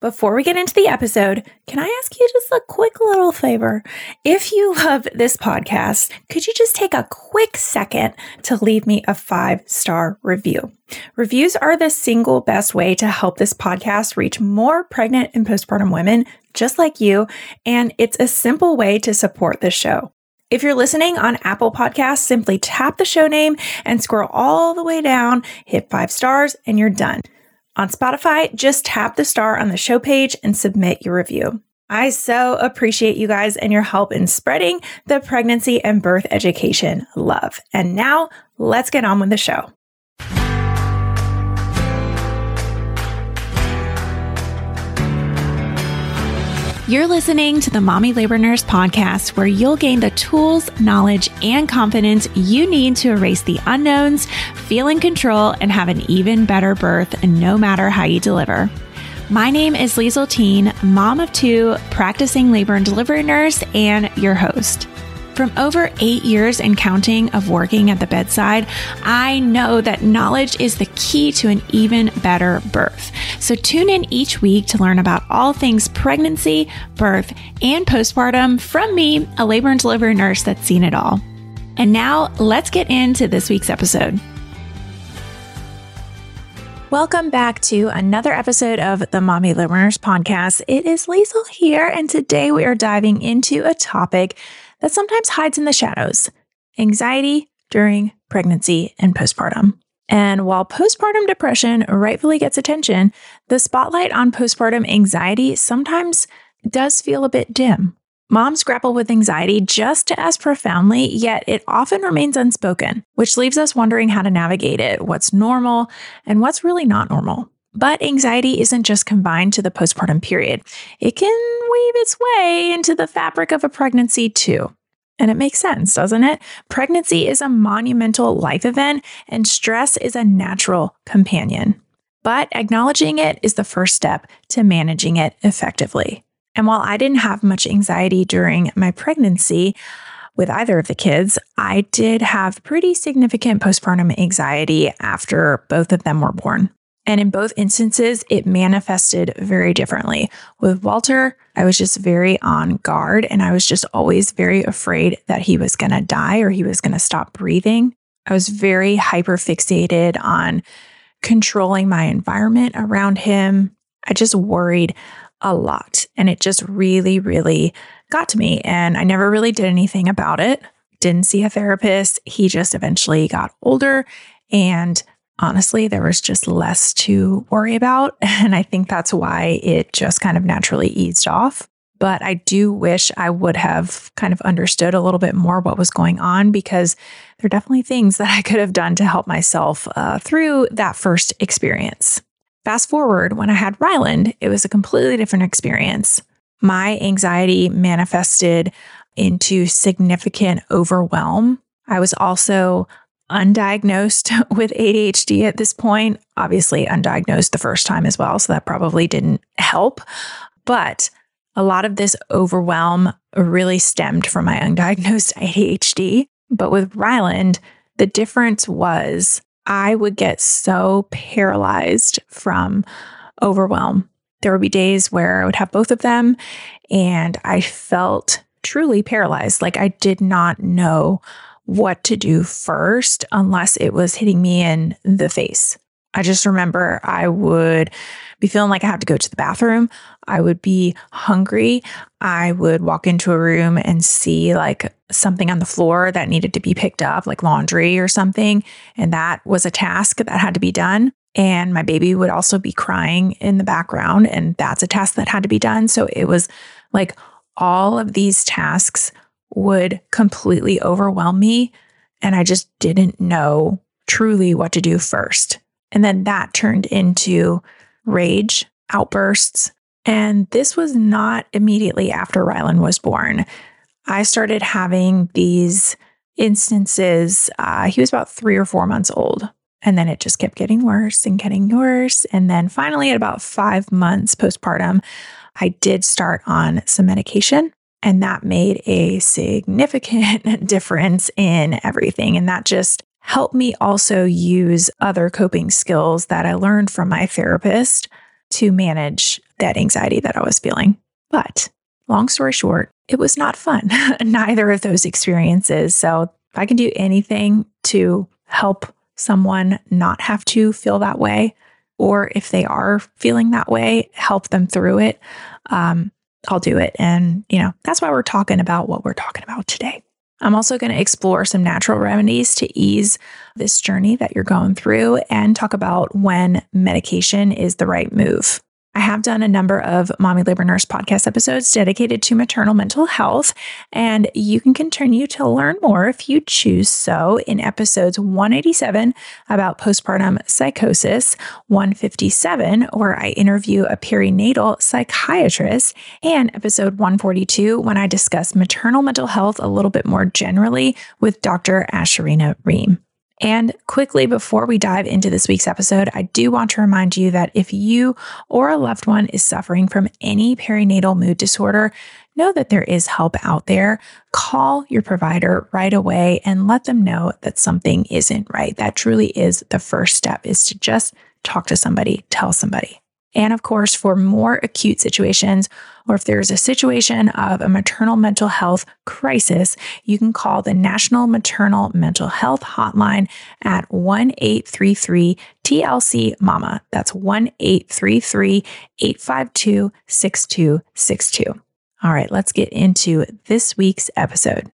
Before we get into the episode, can I ask you just a quick little favor? If you love this podcast, could you just take a quick second to leave me a five star review? Reviews are the single best way to help this podcast reach more pregnant and postpartum women just like you, and it's a simple way to support the show. If you're listening on Apple Podcasts, simply tap the show name and scroll all the way down, hit five stars, and you're done. On Spotify, just tap the star on the show page and submit your review. I so appreciate you guys and your help in spreading the pregnancy and birth education love. And now let's get on with the show. You're listening to the Mommy Labor Nurse podcast, where you'll gain the tools, knowledge, and confidence you need to erase the unknowns, feel in control, and have an even better birth no matter how you deliver. My name is Liesel Teen, mom of two, practicing labor and delivery nurse, and your host. From over eight years and counting of working at the bedside, I know that knowledge is the key to an even better birth. So tune in each week to learn about all things pregnancy, birth, and postpartum from me, a labor and delivery nurse that's seen it all. And now let's get into this week's episode. Welcome back to another episode of the Mommy Labor Nurse podcast. It is Liesel here, and today we are diving into a topic that sometimes hides in the shadows anxiety during pregnancy and postpartum. And while postpartum depression rightfully gets attention, the spotlight on postpartum anxiety sometimes does feel a bit dim. Moms grapple with anxiety just as profoundly, yet it often remains unspoken, which leaves us wondering how to navigate it, what's normal, and what's really not normal. But anxiety isn't just confined to the postpartum period. It can weave its way into the fabric of a pregnancy too. And it makes sense, doesn't it? Pregnancy is a monumental life event, and stress is a natural companion. But acknowledging it is the first step to managing it effectively. And while I didn't have much anxiety during my pregnancy with either of the kids, I did have pretty significant postpartum anxiety after both of them were born. And in both instances, it manifested very differently. With Walter, I was just very on guard and I was just always very afraid that he was going to die or he was going to stop breathing. I was very hyper fixated on controlling my environment around him. I just worried a lot and it just really, really got to me. And I never really did anything about it. Didn't see a therapist. He just eventually got older and honestly, there was just less to worry about. And I think that's why it just kind of naturally eased off. But I do wish I would have kind of understood a little bit more what was going on because there are definitely things that I could have done to help myself uh, through that first experience. Fast forward, when I had Ryland, it was a completely different experience. My anxiety manifested into significant overwhelm. I was also undiagnosed with ADHD at this point. Obviously, undiagnosed the first time as well. So that probably didn't help. But a lot of this overwhelm really stemmed from my undiagnosed ADHD. But with Ryland, the difference was I would get so paralyzed from overwhelm. There would be days where I would have both of them and I felt truly paralyzed. Like I did not know what to do first unless it was hitting me in the face. I just remember I would be feeling like I have to go to the bathroom. I would be hungry. I would walk into a room and see like something on the floor that needed to be picked up, like laundry or something. And that was a task that had to be done. And my baby would also be crying in the background. And that's a task that had to be done. So it was like all of these tasks would completely overwhelm me. And I just didn't know truly what to do first. And then that turned into rage, outbursts. And this was not immediately after Rylan was born. I started having these instances. Uh, he was about three or four months old. And then it just kept getting worse and getting worse. And then finally, at about five months postpartum, I did start on some medication. And that made a significant difference in everything. And that just helped me also use other coping skills that I learned from my therapist to manage that anxiety that I was feeling. But long story short, it was not fun, neither of those experiences. So if I can do anything to help someone not have to feel that way, or if they are feeling that way, help them through it, um, I'll do it. And, you know, that's why we're talking about what we're talking about today. I'm also going to explore some natural remedies to ease this journey that you're going through and talk about when medication is the right move. I have done a number of Mommy Labor Nurse podcast episodes dedicated to maternal mental health, and you can continue to learn more if you choose so in episodes 187 about postpartum psychosis, 157, where I interview a perinatal psychiatrist, and episode 142 when I discuss maternal mental health a little bit more generally with Dr. Ashurina Ream. And quickly, before we dive into this week's episode, I do want to remind you that if you or a loved one is suffering from any perinatal mood disorder, know that there is help out there. Call your provider right away and let them know that something isn't right. That truly is the first step is to just talk to somebody, tell somebody. And of course, for more acute situations, or if there's a situation of a maternal mental health crisis, you can call the National Maternal Mental Health Hotline at 1 833 TLC Mama. That's 1 833 852 6262. All right, let's get into this week's episode.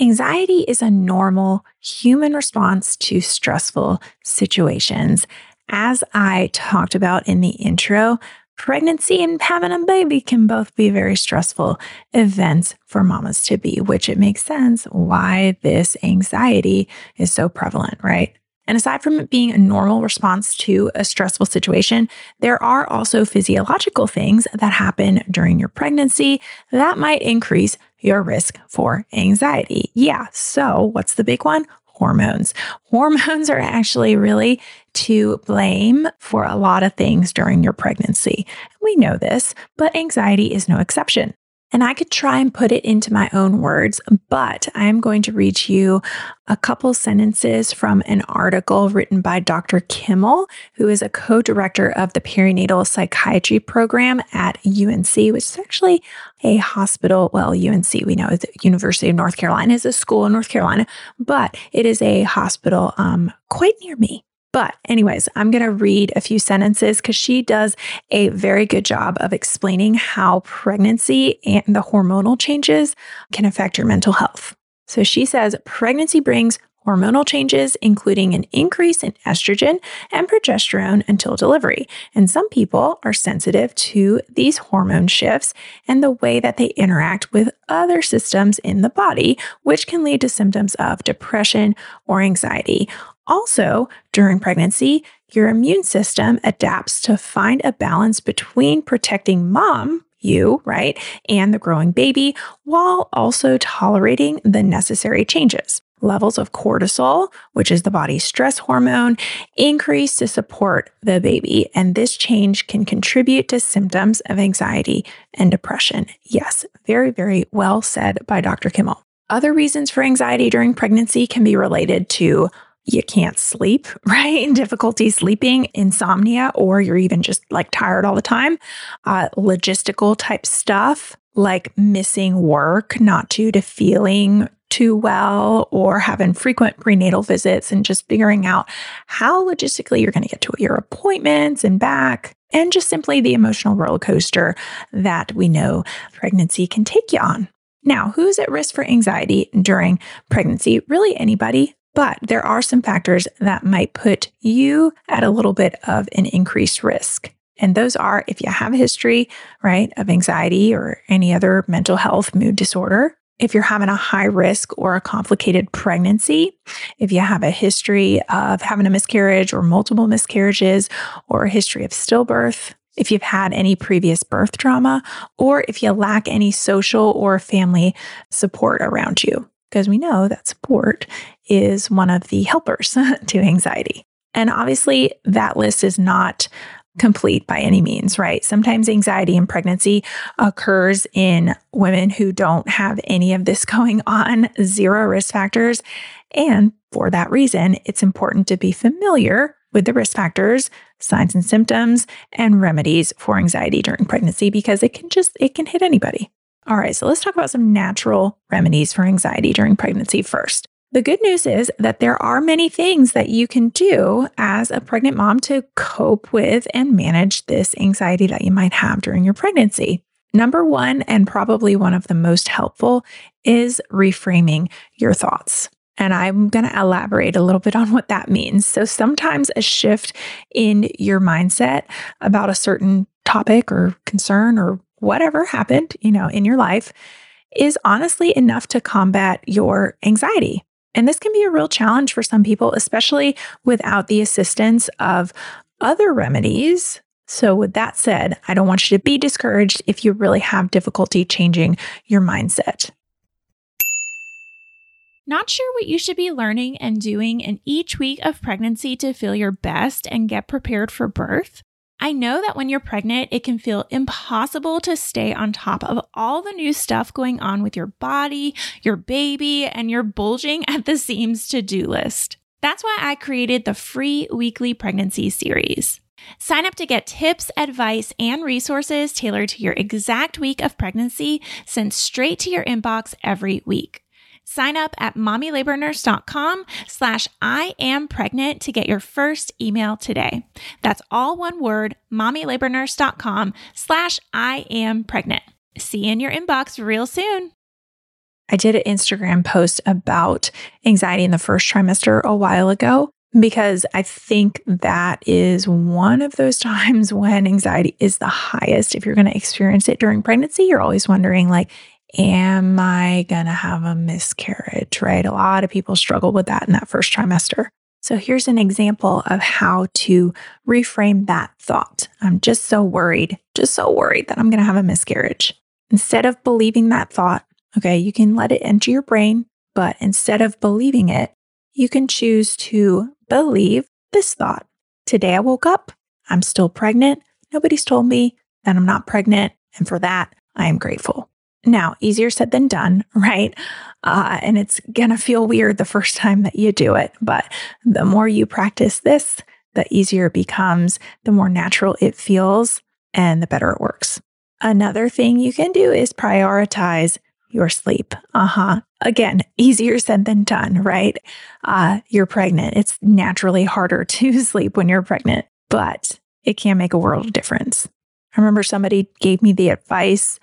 Anxiety is a normal human response to stressful situations as I talked about in the intro, pregnancy and having a baby can both be very stressful events for mamas to be, which it makes sense why this anxiety is so prevalent, right? And aside from it being a normal response to a stressful situation, there are also physiological things that happen during your pregnancy that might increase your risk for anxiety. Yeah. So, what's the big one? hormones. Hormones are actually really to blame for a lot of things during your pregnancy. We know this, but anxiety is no exception. And I could try and put it into my own words, but I'm going to read you a couple sentences from an article written by Dr. Kimmel, who is a co director of the perinatal psychiatry program at UNC, which is actually a hospital. Well, UNC, we know, is the University of North Carolina, is a school in North Carolina, but it is a hospital um, quite near me. But, anyways, I'm going to read a few sentences because she does a very good job of explaining how pregnancy and the hormonal changes can affect your mental health. So she says pregnancy brings hormonal changes, including an increase in estrogen and progesterone until delivery. And some people are sensitive to these hormone shifts and the way that they interact with other systems in the body, which can lead to symptoms of depression or anxiety. Also, during pregnancy, your immune system adapts to find a balance between protecting mom, you, right, and the growing baby, while also tolerating the necessary changes. Levels of cortisol, which is the body's stress hormone, increase to support the baby. And this change can contribute to symptoms of anxiety and depression. Yes, very, very well said by Dr. Kimmel. Other reasons for anxiety during pregnancy can be related to you can't sleep, right? Difficulty sleeping, insomnia, or you're even just like tired all the time. Uh, logistical type stuff like missing work, not due to feeling too well, or having frequent prenatal visits and just figuring out how logistically you're going to get to your appointments and back. And just simply the emotional roller coaster that we know pregnancy can take you on. Now, who's at risk for anxiety during pregnancy? Really, anybody but there are some factors that might put you at a little bit of an increased risk. And those are if you have a history, right, of anxiety or any other mental health mood disorder, if you're having a high risk or a complicated pregnancy, if you have a history of having a miscarriage or multiple miscarriages, or a history of stillbirth, if you've had any previous birth trauma, or if you lack any social or family support around you because we know that support is one of the helpers to anxiety. And obviously, that list is not complete by any means, right? Sometimes anxiety in pregnancy occurs in women who don't have any of this going on, zero risk factors. And for that reason, it's important to be familiar with the risk factors, signs and symptoms, and remedies for anxiety during pregnancy because it can just it can hit anybody. All right, so let's talk about some natural remedies for anxiety during pregnancy first. The good news is that there are many things that you can do as a pregnant mom to cope with and manage this anxiety that you might have during your pregnancy. Number one, and probably one of the most helpful, is reframing your thoughts. And I'm going to elaborate a little bit on what that means. So, sometimes a shift in your mindset about a certain topic or concern or whatever happened, you know, in your life is honestly enough to combat your anxiety. And this can be a real challenge for some people, especially without the assistance of other remedies. So, with that said, I don't want you to be discouraged if you really have difficulty changing your mindset. Not sure what you should be learning and doing in each week of pregnancy to feel your best and get prepared for birth? I know that when you're pregnant, it can feel impossible to stay on top of all the new stuff going on with your body, your baby, and your bulging at the seams to do list. That's why I created the free weekly pregnancy series. Sign up to get tips, advice, and resources tailored to your exact week of pregnancy sent straight to your inbox every week. Sign up at mommylabornurse.com slash I am pregnant to get your first email today. That's all one word, mommylabornurse.com slash I am pregnant. See you in your inbox real soon. I did an Instagram post about anxiety in the first trimester a while ago because I think that is one of those times when anxiety is the highest. If you're going to experience it during pregnancy, you're always wondering, like, am I going to have a miscarriage, right? A lot of people struggle with that in that first trimester. So here's an example of how to reframe that thought. I'm just so worried, just so worried that I'm going to have a miscarriage. Instead of believing that thought, okay, you can let it enter your brain, but instead of believing it, you can choose to believe this thought. Today I woke up, I'm still pregnant. Nobody's told me that I'm not pregnant. And for that, I am grateful. Now, easier said than done, right? Uh, and it's going to feel weird the first time that you do it. But the more you practice this, the easier it becomes, the more natural it feels, and the better it works. Another thing you can do is prioritize your sleep. Uh huh. Again, easier said than done, right? Uh, you're pregnant. It's naturally harder to sleep when you're pregnant, but it can make a world of difference. I remember somebody gave me the advice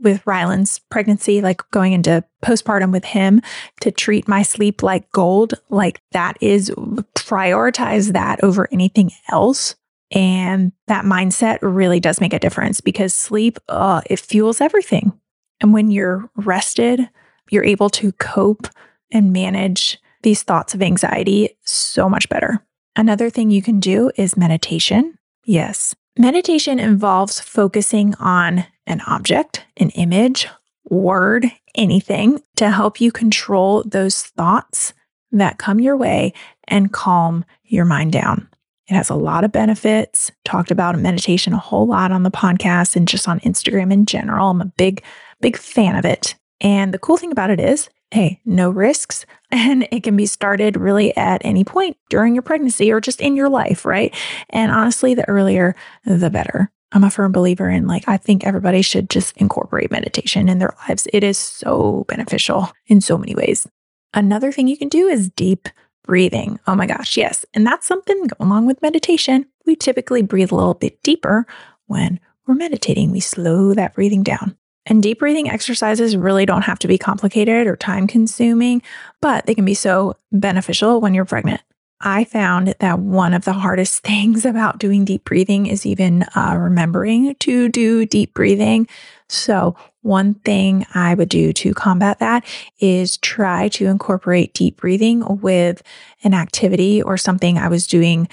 with Rylan's pregnancy, like going into postpartum with him to treat my sleep like gold, like that is prioritize that over anything else. And that mindset really does make a difference because sleep, uh, it fuels everything. And when you're rested, you're able to cope and manage these thoughts of anxiety so much better. Another thing you can do is meditation. Yes, meditation involves focusing on an object, an image, word, anything to help you control those thoughts that come your way and calm your mind down. It has a lot of benefits. Talked about meditation a whole lot on the podcast and just on Instagram in general. I'm a big, big fan of it. And the cool thing about it is, hey, no risks. And it can be started really at any point during your pregnancy or just in your life, right? And honestly, the earlier, the better. I'm a firm believer in like, I think everybody should just incorporate meditation in their lives. It is so beneficial in so many ways. Another thing you can do is deep breathing. Oh my gosh, yes. And that's something going along with meditation. We typically breathe a little bit deeper when we're meditating. We slow that breathing down. And deep breathing exercises really don't have to be complicated or time consuming, but they can be so beneficial when you're pregnant. I found that one of the hardest things about doing deep breathing is even uh, remembering to do deep breathing. So, one thing I would do to combat that is try to incorporate deep breathing with an activity or something I was doing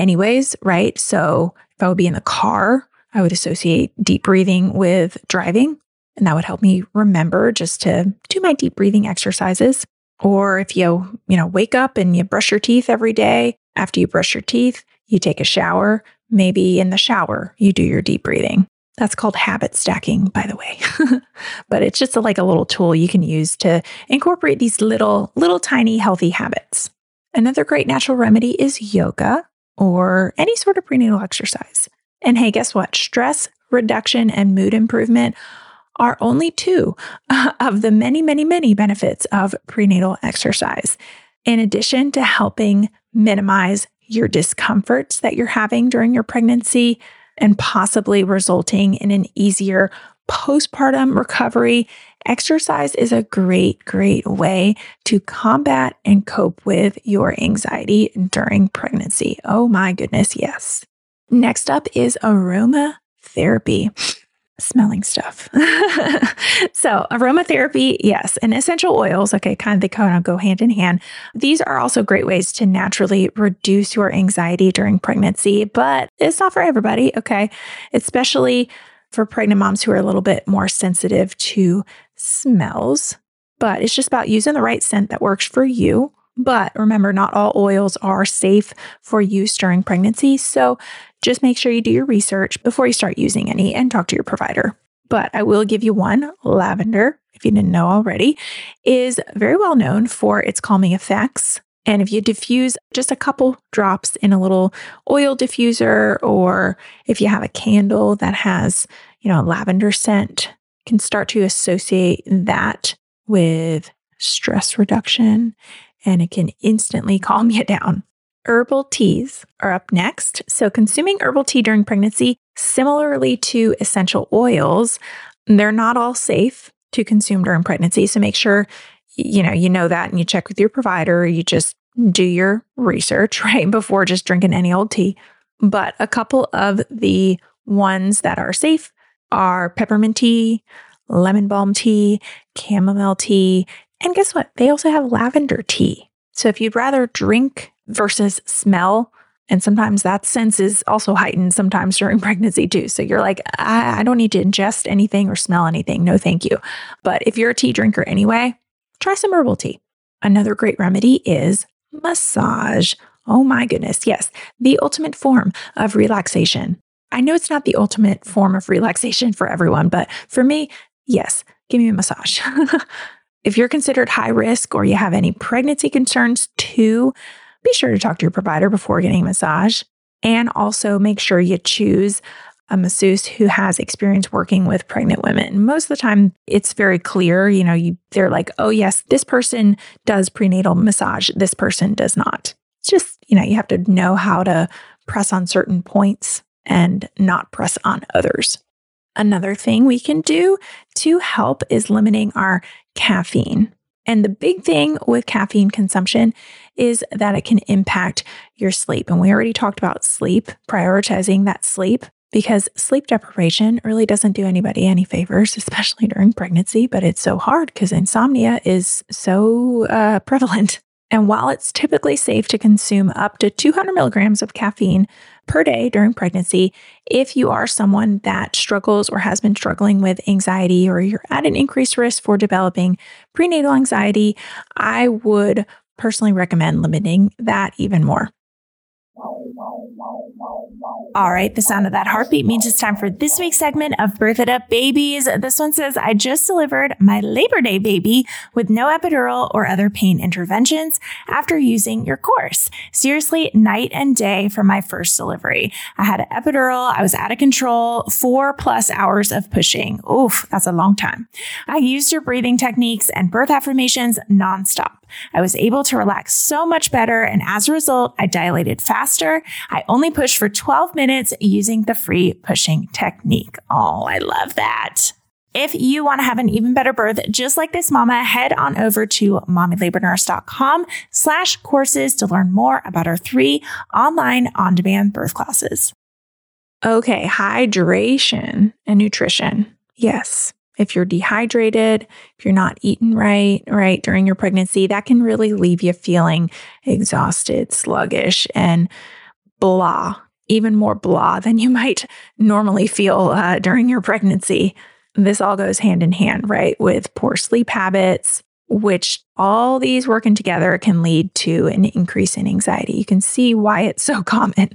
anyways, right? So, if I would be in the car, I would associate deep breathing with driving, and that would help me remember just to do my deep breathing exercises. Or if you, you know, wake up and you brush your teeth every day, after you brush your teeth, you take a shower, maybe in the shower, you do your deep breathing. That's called habit stacking, by the way. but it's just a, like a little tool you can use to incorporate these little, little tiny healthy habits. Another great natural remedy is yoga. or any sort of prenatal exercise. And hey, guess what? Stress reduction and mood improvement are only two uh, of the many, many, many benefits of prenatal exercise. In addition to helping minimize your discomforts that you're having during your pregnancy and possibly resulting in an easier postpartum recovery, exercise is a great, great way to combat and cope with your anxiety during pregnancy. Oh my goodness, yes. Next up is aromatherapy smelling stuff. so, aromatherapy, yes, and essential oils, okay, kind of they kind of go hand in hand. These are also great ways to naturally reduce your anxiety during pregnancy, but it's not for everybody, okay? Especially for pregnant moms who are a little bit more sensitive to smells. But it's just about using the right scent that works for you. But remember, not all oils are safe for use during pregnancy. So just make sure you do your research before you start using any and talk to your provider. But I will give you one lavender, if you didn't know already, is very well known for its calming effects. And if you diffuse just a couple drops in a little oil diffuser, or if you have a candle that has, you know, a lavender scent, you can start to associate that with stress reduction and it can instantly calm you down. Herbal teas are up next. So, consuming herbal tea during pregnancy, similarly to essential oils, they're not all safe to consume during pregnancy. So, make sure you know you know that and you check with your provider. You just do your research right before just drinking any old tea. But a couple of the ones that are safe are peppermint tea, lemon balm tea, chamomile tea, and guess what? They also have lavender tea. So if you'd rather drink versus smell, and sometimes that sense is also heightened sometimes during pregnancy too. So you're like, I, I, don't need to ingest anything or smell anything. No, thank you. But if you're a tea drinker anyway, try some herbal tea. Another great remedy is massage. Oh my goodness. Yes, the ultimate form of relaxation. I know it's not the ultimate form of relaxation for everyone, but for me, yes, give me a massage. If you're considered high risk or you have any pregnancy concerns too, be sure to talk to your provider before getting a massage. And also make sure you choose a masseuse who has experience working with pregnant women. Most of the time, it's very clear. You know, you, they're like, oh, yes, this person does prenatal massage, this person does not. It's just, you know, you have to know how to press on certain points and not press on others. Another thing we can do to help is limiting our caffeine. And the big thing with caffeine consumption is that it can impact your sleep. And we already talked about sleep, prioritizing that sleep, because sleep deprivation really doesn't do anybody any favors, especially during pregnancy. But it's so hard because insomnia is so uh, prevalent. And while it's typically safe to consume up to 200 milligrams of caffeine per day during pregnancy, if you are someone that struggles or has been struggling with anxiety or you're at an increased risk for developing prenatal anxiety, I would personally recommend limiting that even more. All right, the sound of that heartbeat means it's time for this week's segment of Birth It Up Babies. This one says, I just delivered my Labor Day baby with no epidural or other pain interventions after using your course. Seriously, night and day for my first delivery. I had an epidural, I was out of control, four plus hours of pushing. Oof, that's a long time. I used your breathing techniques and birth affirmations nonstop. I was able to relax so much better. And as a result, I dilated faster. I only pushed for 12 minutes using the free pushing technique. Oh, I love that. If you want to have an even better birth, just like this mama, head on over to mommylabornurse.com slash courses to learn more about our three online on-demand birth classes. Okay, hydration and nutrition. Yes, if you're dehydrated, if you're not eating right, right during your pregnancy, that can really leave you feeling exhausted, sluggish, and blah, even more blah than you might normally feel uh, during your pregnancy. This all goes hand in hand, right, with poor sleep habits, which all these working together can lead to an increase in anxiety. You can see why it's so common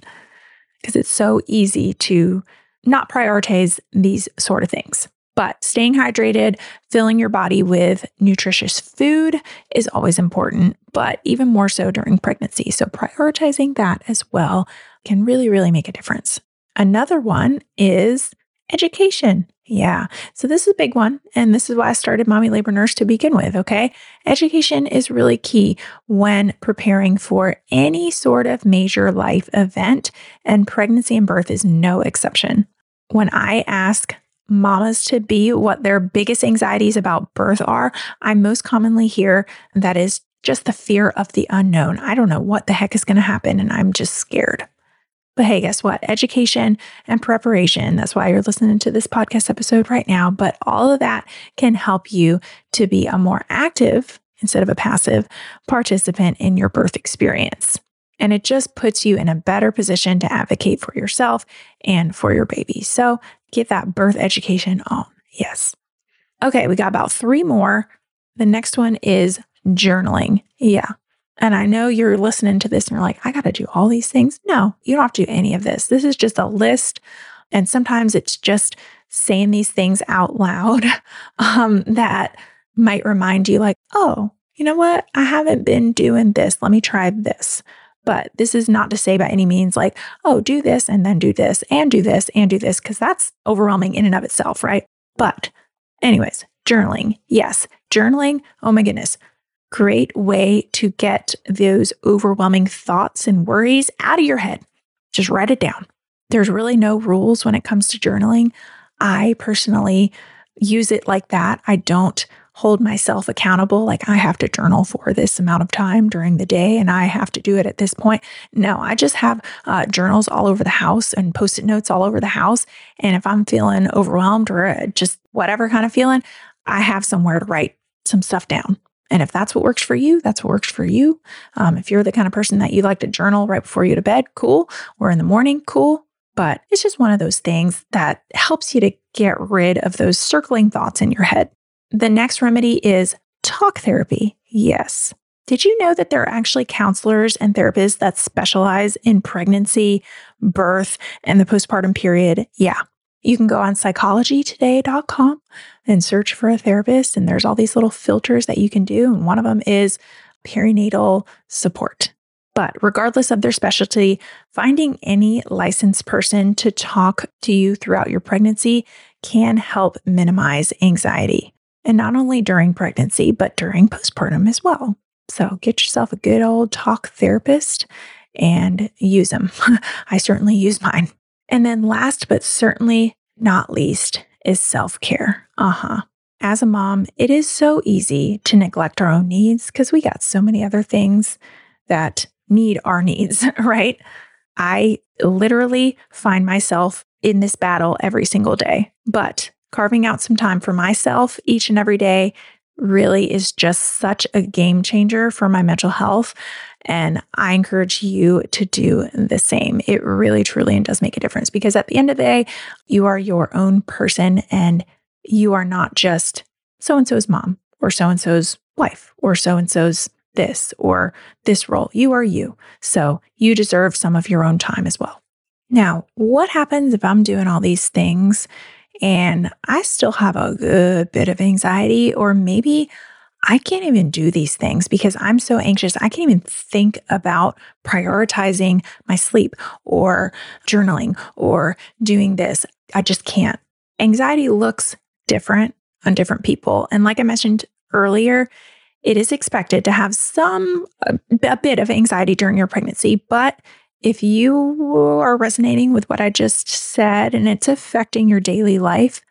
because it's so easy to not prioritize these sort of things. But staying hydrated, filling your body with nutritious food is always important, but even more so during pregnancy. So prioritizing that as well can really, really make a difference. Another one is education. Yeah. So this is a big one. And this is why I started Mommy Labor Nurse to begin with. Okay. Education is really key when preparing for any sort of major life event, and pregnancy and birth is no exception. When I ask mamas to be what their biggest anxieties about birth are, I most commonly hear that is just the fear of the unknown. I don't know what the heck is going to happen, and I'm just scared. But hey, guess what? Education and preparation, that's why you're listening to this podcast episode right now. But all of that can help you to be a more active instead of a passive participant in your birth experience. And it just puts you in a better position to advocate for yourself and for your baby. So get that birth education on. Yes. Okay, we got about three more. The next one is journaling. Yeah. And I know you're listening to this and you're like, I got to do all these things. No, you don't have to do any of this. This is just a list. And sometimes it's just saying these things out loud um, that might remind you, like, oh, you know what? I haven't been doing this. Let me try this. But this is not to say by any means like, oh, do this and then do this and do this and do this, because that's overwhelming in and of itself, right? But, anyways, journaling. Yes, journaling. Oh my goodness. Great way to get those overwhelming thoughts and worries out of your head. Just write it down. There's really no rules when it comes to journaling. I personally use it like that. I don't hold myself accountable. Like I have to journal for this amount of time during the day and I have to do it at this point. No, I just have uh, journals all over the house and post it notes all over the house. And if I'm feeling overwhelmed or uh, just whatever kind of feeling, I have somewhere to write some stuff down. And if that's what works for you, that's what works for you. Um, if you're the kind of person that you like to journal right before you go to bed, cool. Or in the morning, cool. But it's just one of those things that helps you to get rid of those circling thoughts in your head. The next remedy is talk therapy. Yes. Did you know that there are actually counselors and therapists that specialize in pregnancy, birth, and the postpartum period? Yeah. You can go on psychologytoday.com and search for a therapist, and there's all these little filters that you can do. And one of them is perinatal support. But regardless of their specialty, finding any licensed person to talk to you throughout your pregnancy can help minimize anxiety and not only during pregnancy, but during postpartum as well. So get yourself a good old talk therapist and use them. I certainly use mine. And then last but certainly not least is self care. Uh huh. As a mom, it is so easy to neglect our own needs because we got so many other things that need our needs, right? I literally find myself in this battle every single day. But carving out some time for myself each and every day really is just such a game changer for my mental health. And I encourage you to do the same. It really, truly and does make a difference because at the end of the day, you are your own person and you are not just so and so's mom or so and so's wife or so and so's this or this role. You are you. So you deserve some of your own time as well. Now, what happens if I'm doing all these things and I still have a good bit of anxiety, or maybe I can't even do these things because I'm so anxious. I can't even think about prioritizing my sleep or journaling or doing this. I just can't. Anxiety looks different on different people. And like I mentioned earlier, it is expected to have some, a, bit of anxiety during your pregnancy, but if you are resonating with what I just said and it's affecting your daily life,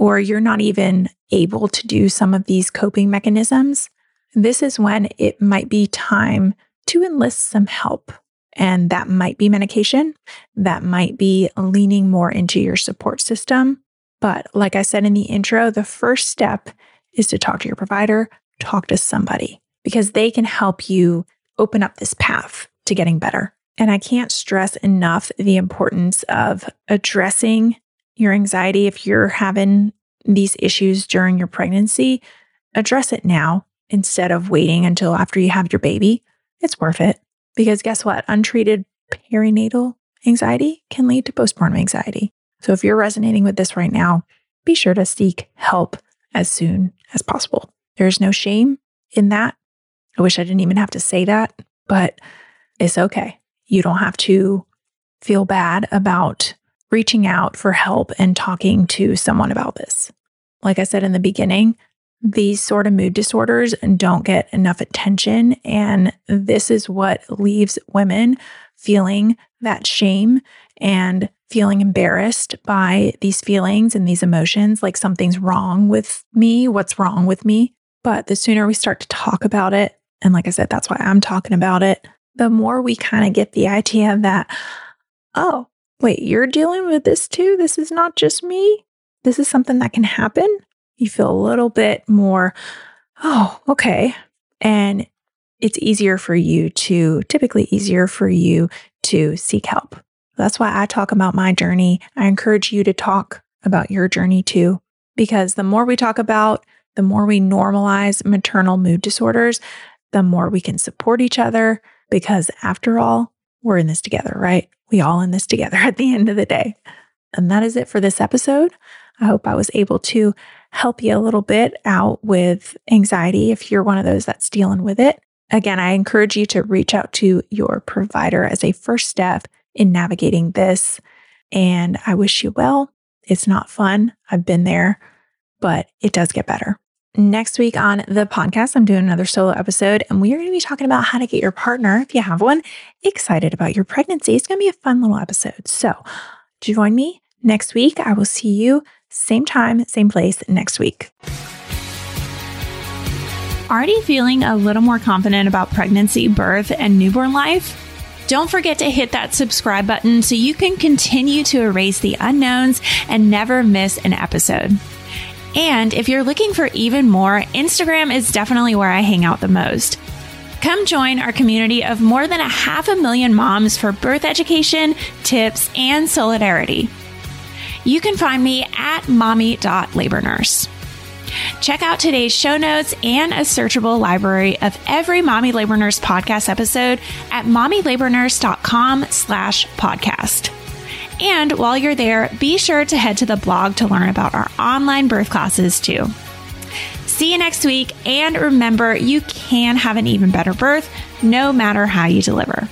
or you're not even able to do some of these coping mechanisms, this is when it might be time to enlist some help. And that might be medication, that might be leaning more into your support system. But like I said in the intro, the first step is to talk to your provider, talk to somebody, because they can help you open up this path to getting better. And I can't stress enough the importance of addressing your anxiety if you're having these issues during your pregnancy. Address it now instead of waiting until after you have your baby. It's worth it because guess what? Untreated perinatal anxiety can lead to postpartum anxiety. So if you're resonating with this right now, be sure to seek help as soon as possible. There's no shame in that. I wish I didn't even have to say that, but it's okay. You don't have to feel bad about reaching out for help and talking to someone about this. Like I said in the beginning, these sort of mood disorders don't get enough attention. And this is what leaves women feeling that shame and feeling embarrassed by these feelings and these emotions like something's wrong with me. What's wrong with me? But the sooner we start to talk about it, and like I said, that's why I'm talking about it, the more we kind of get the idea that, oh, wait, you're dealing with this too? This is not just me. This is something that can happen. You feel a little bit more, oh, okay. And it's easier for you to, typically easier for you to seek help. That's why I talk about my journey. I encourage you to talk about your journey too, because the more we talk about, the more we normalize maternal mood disorders, the more we can support each other. Because after all, we're in this together, right? We all in this together at the end of the day. And that is it for this episode. I hope I was able to help you a little bit out with anxiety if you're one of those that's dealing with it. Again, I encourage you to reach out to your provider as a first step in navigating this. And I wish you well. It's not fun. I've been there, but it does get better. Next week on the podcast, I'm doing another solo episode, and we are going to be talking about how to get your partner, if you have one, excited about your pregnancy. It's going to be a fun little episode. So join me next week. I will see you same time, same place next week. Already feeling a little more confident about pregnancy, birth, and newborn life? Don't forget to hit that subscribe button so you can continue to erase the unknowns and never miss an episode. And if you're looking for even more, Instagram is definitely where I hang out the most. Come join our community of more than a half a million moms for birth education, tips, and solidarity. You can find me at mommy.labornurse. Check out today's show notes and a searchable library of every Mommy Labor Nurse podcast episode at mommylabornurse.com slash podcast. And while you're there, be sure to head to the blog to learn about our online birth classes too. See you next week, and remember, you can have an even better birth no matter how you deliver.